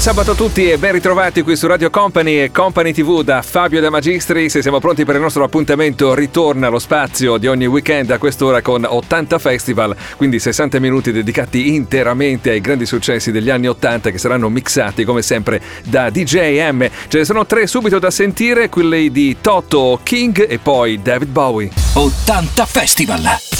Buon sabato a tutti e ben ritrovati qui su Radio Company e Company TV da Fabio De Magistri. Se Siamo pronti per il nostro appuntamento Ritorna allo spazio di ogni weekend a quest'ora con 80 Festival, quindi 60 minuti dedicati interamente ai grandi successi degli anni 80 che saranno mixati come sempre da DJ M. Ce ne sono tre subito da sentire, quelli di Toto King e poi David Bowie. 80 Festival!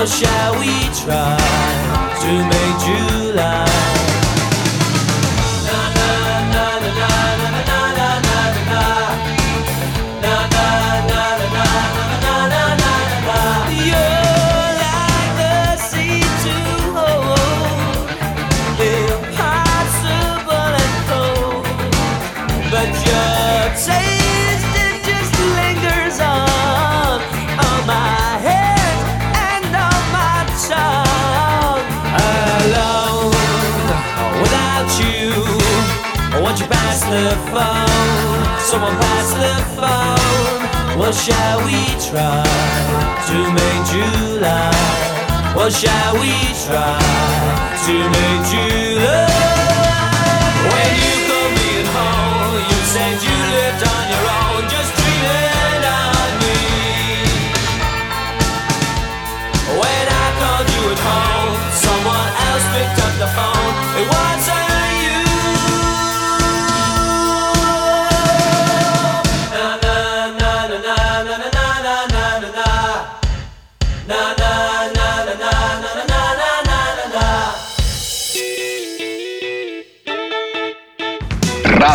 What shall we try to make July? What shall we try to make July? What shall we try to make July?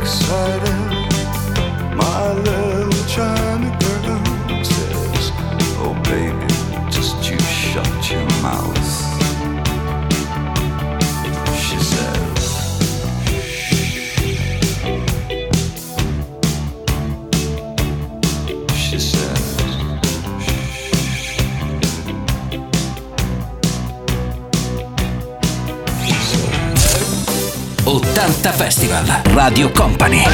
exciting Festival, Radio Company.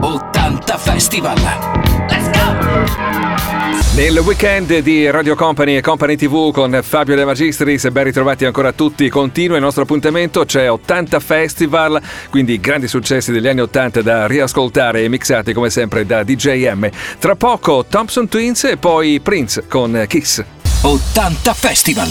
Ottanta Festival. Nel weekend di Radio Company e Company TV con Fabio De Magistris, ben ritrovati ancora tutti, continua il nostro appuntamento, c'è 80 Festival, quindi grandi successi degli anni 80 da riascoltare e mixati come sempre da DJM. Tra poco Thompson Twins e poi Prince con Kiss. 80 Festival!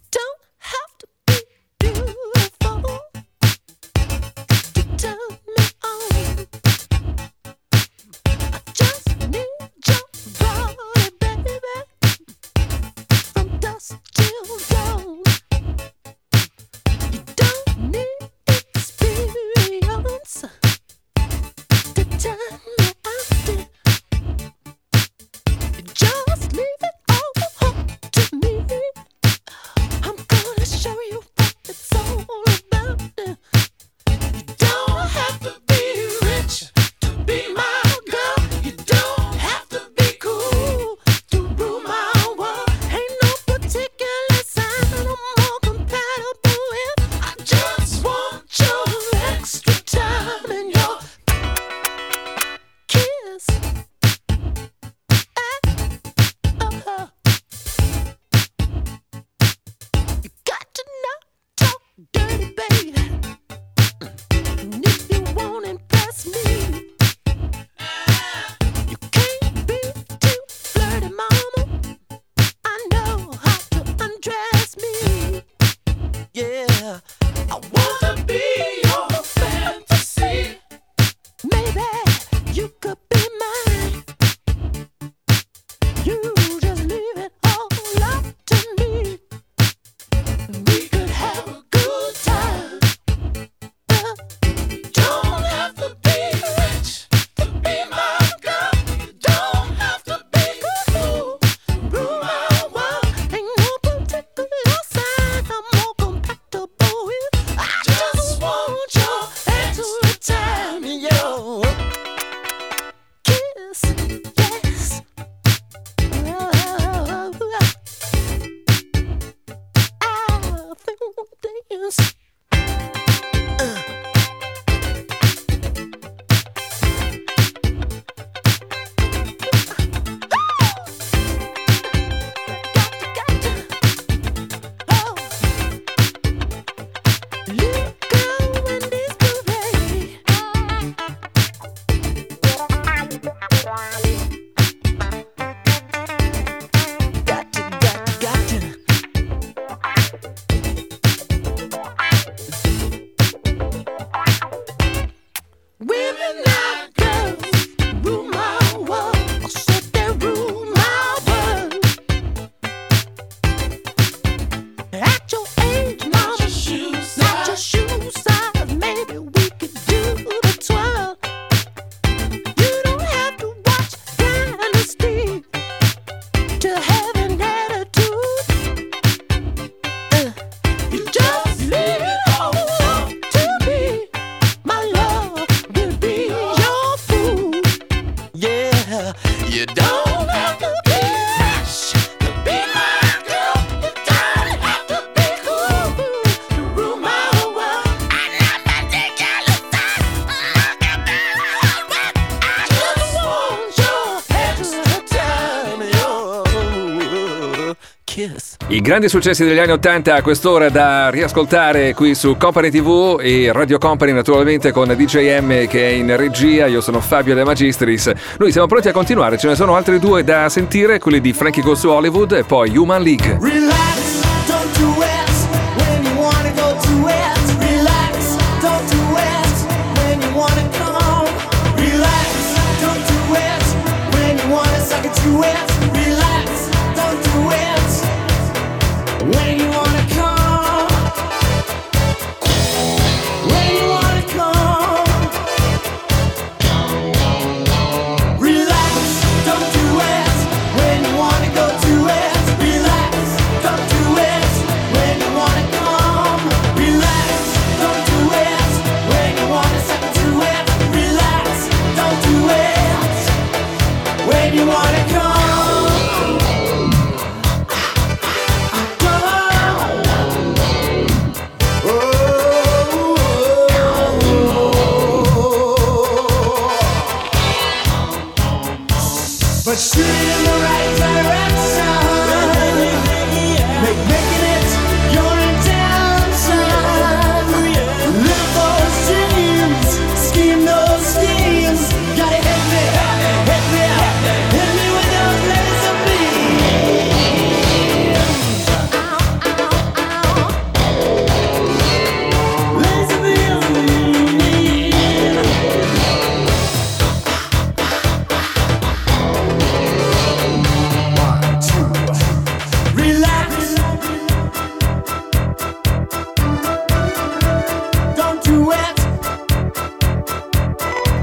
Grandi successi degli anni 80 a quest'ora da riascoltare qui su Company TV e Radio Company naturalmente con DJM che è in regia, io sono Fabio De Magistris. Noi siamo pronti a continuare, ce ne sono altri due da sentire, quelli di Frankie Goes to Hollywood e poi Human League. Relax.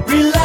Relax.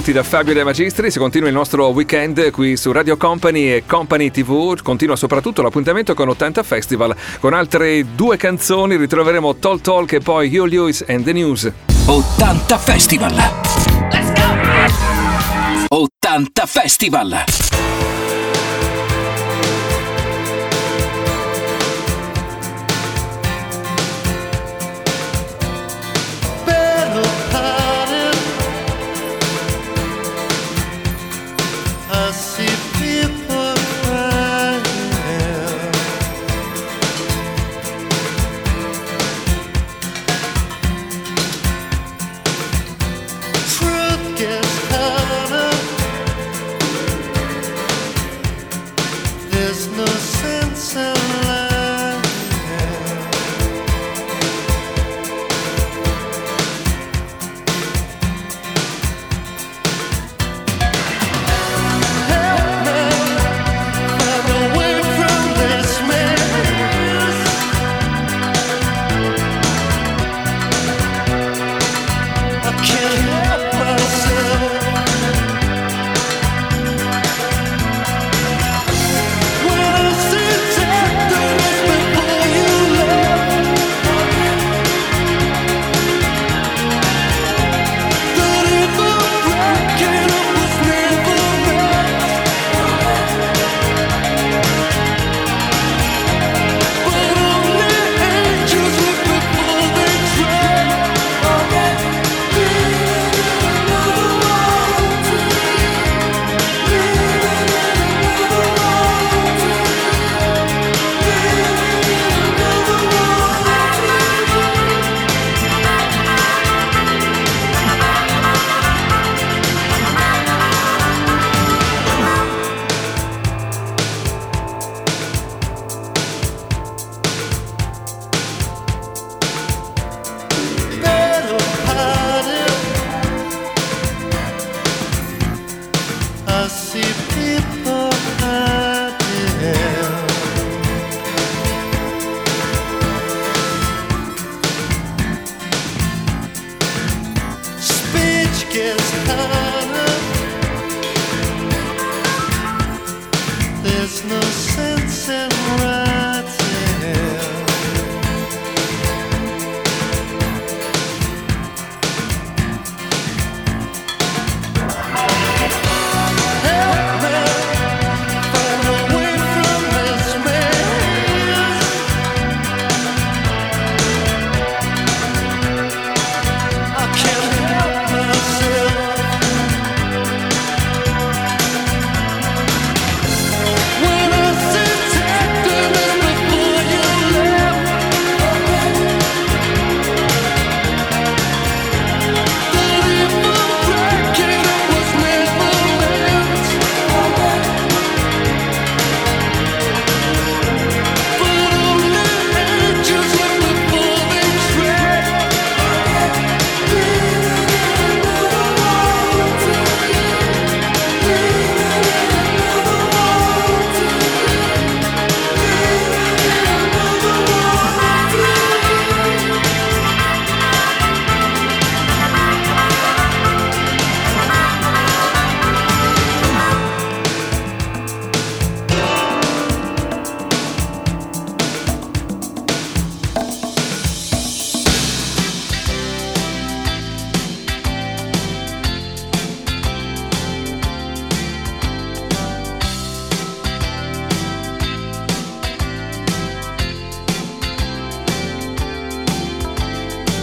tutti da Fabio De Magistri, si continua il nostro weekend qui su Radio Company e Company TV, continua soprattutto l'appuntamento con 80 Festival, con altre due canzoni ritroveremo Tall Talk e poi Hugh Lewis and the News. 80 Festival! Let's go! 80 Festival!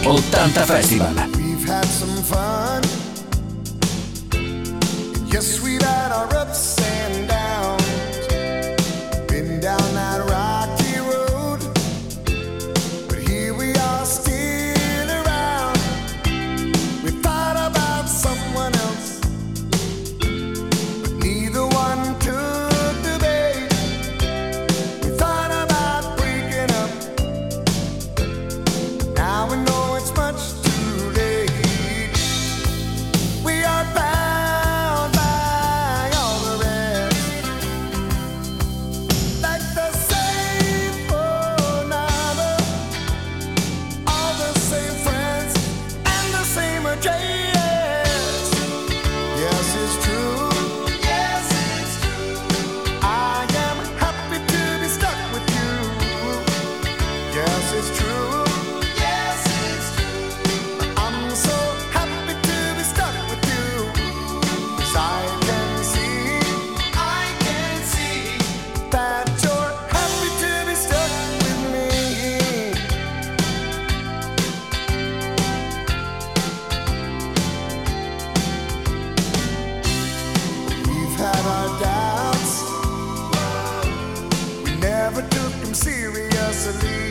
80 Festival. We've had some fun. Yes, we've had our ups and downs. gasoline.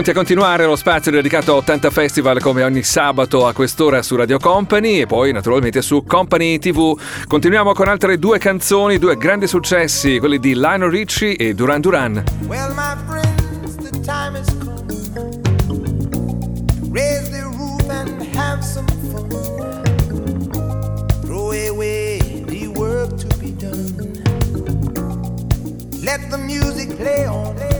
Pronti a continuare lo spazio dedicato a 80 Festival come ogni sabato a quest'ora su Radio Company e poi naturalmente su Company TV. Continuiamo con altre due canzoni, due grandi successi, quelli di Lionel Ricci e Duran Duran. Well, my friends, the time is come. Raise the roof and have some fun. Throw away the work to be done. Let the music play on.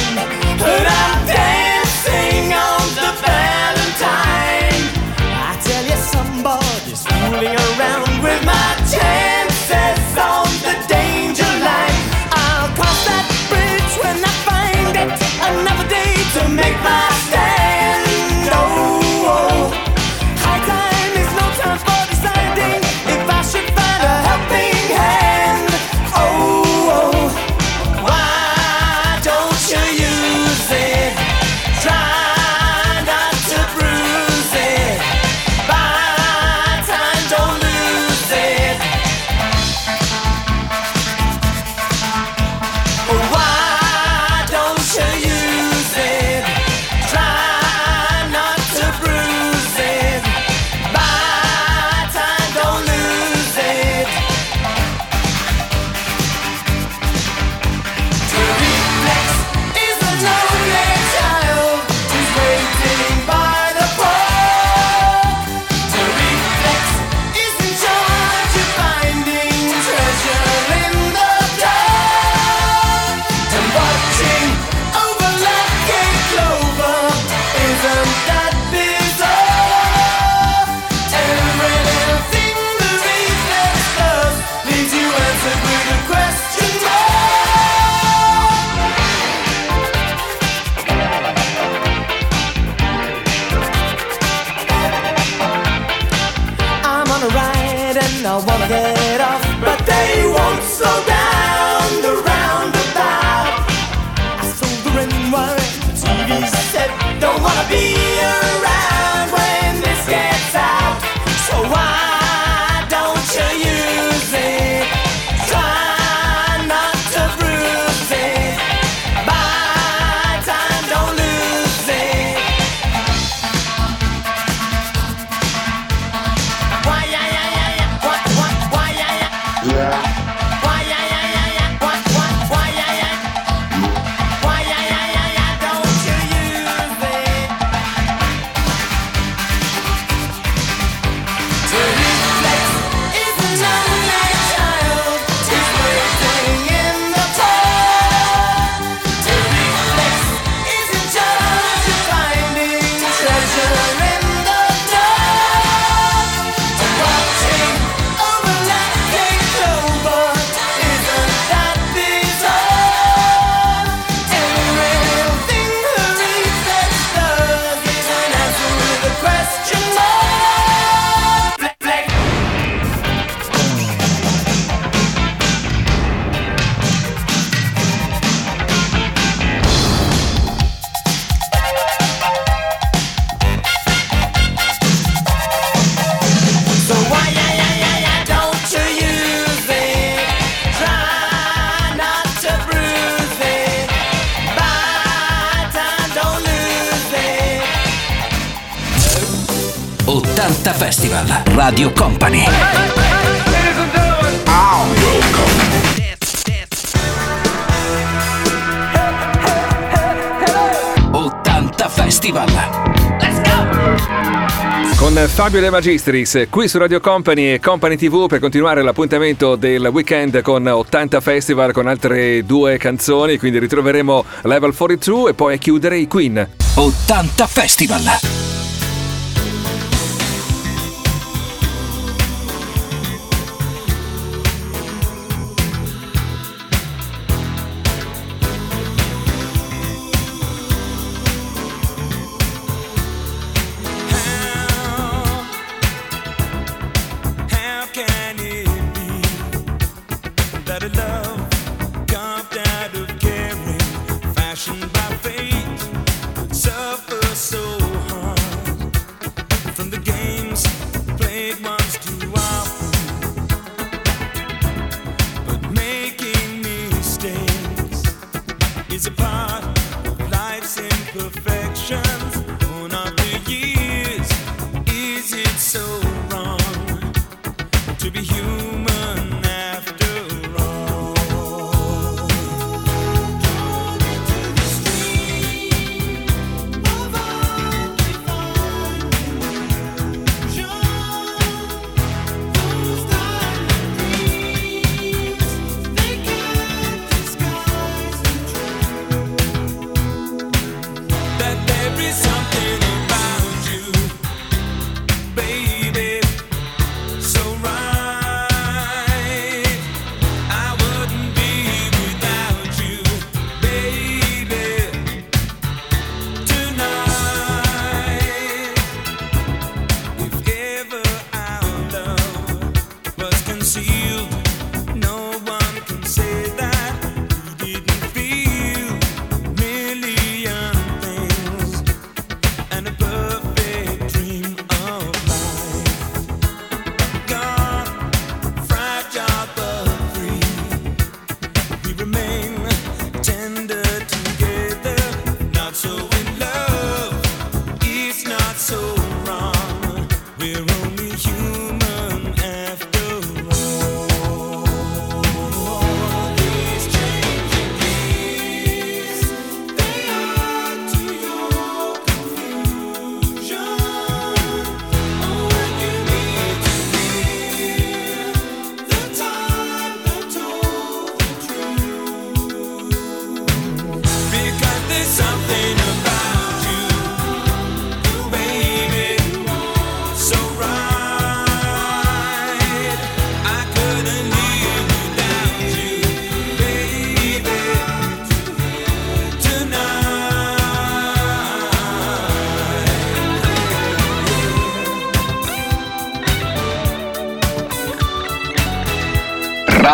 Fabio De Magistris qui su Radio Company e Company TV per continuare l'appuntamento del weekend con 80 Festival con altre due canzoni, quindi ritroveremo Level 42 e poi a chiudere i Queen. 80 Festival!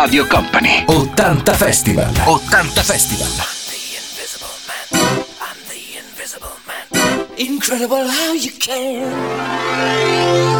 Radio Company. 80 Festival. 80 Festival. I'm the invisible man. I'm the invisible man. Incredible how you can.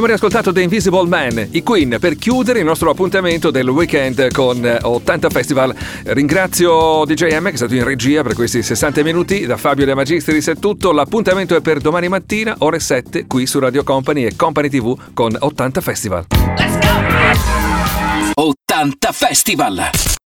Abbiamo riascoltato The Invisible Man, i Queen, per chiudere il nostro appuntamento del weekend con eh, 80 Festival. Ringrazio DJM che è stato in regia per questi 60 minuti. Da Fabio De Magistris è tutto. L'appuntamento è per domani mattina, ore 7, qui su Radio Company e Company TV con 80 Festival. 80 Festival!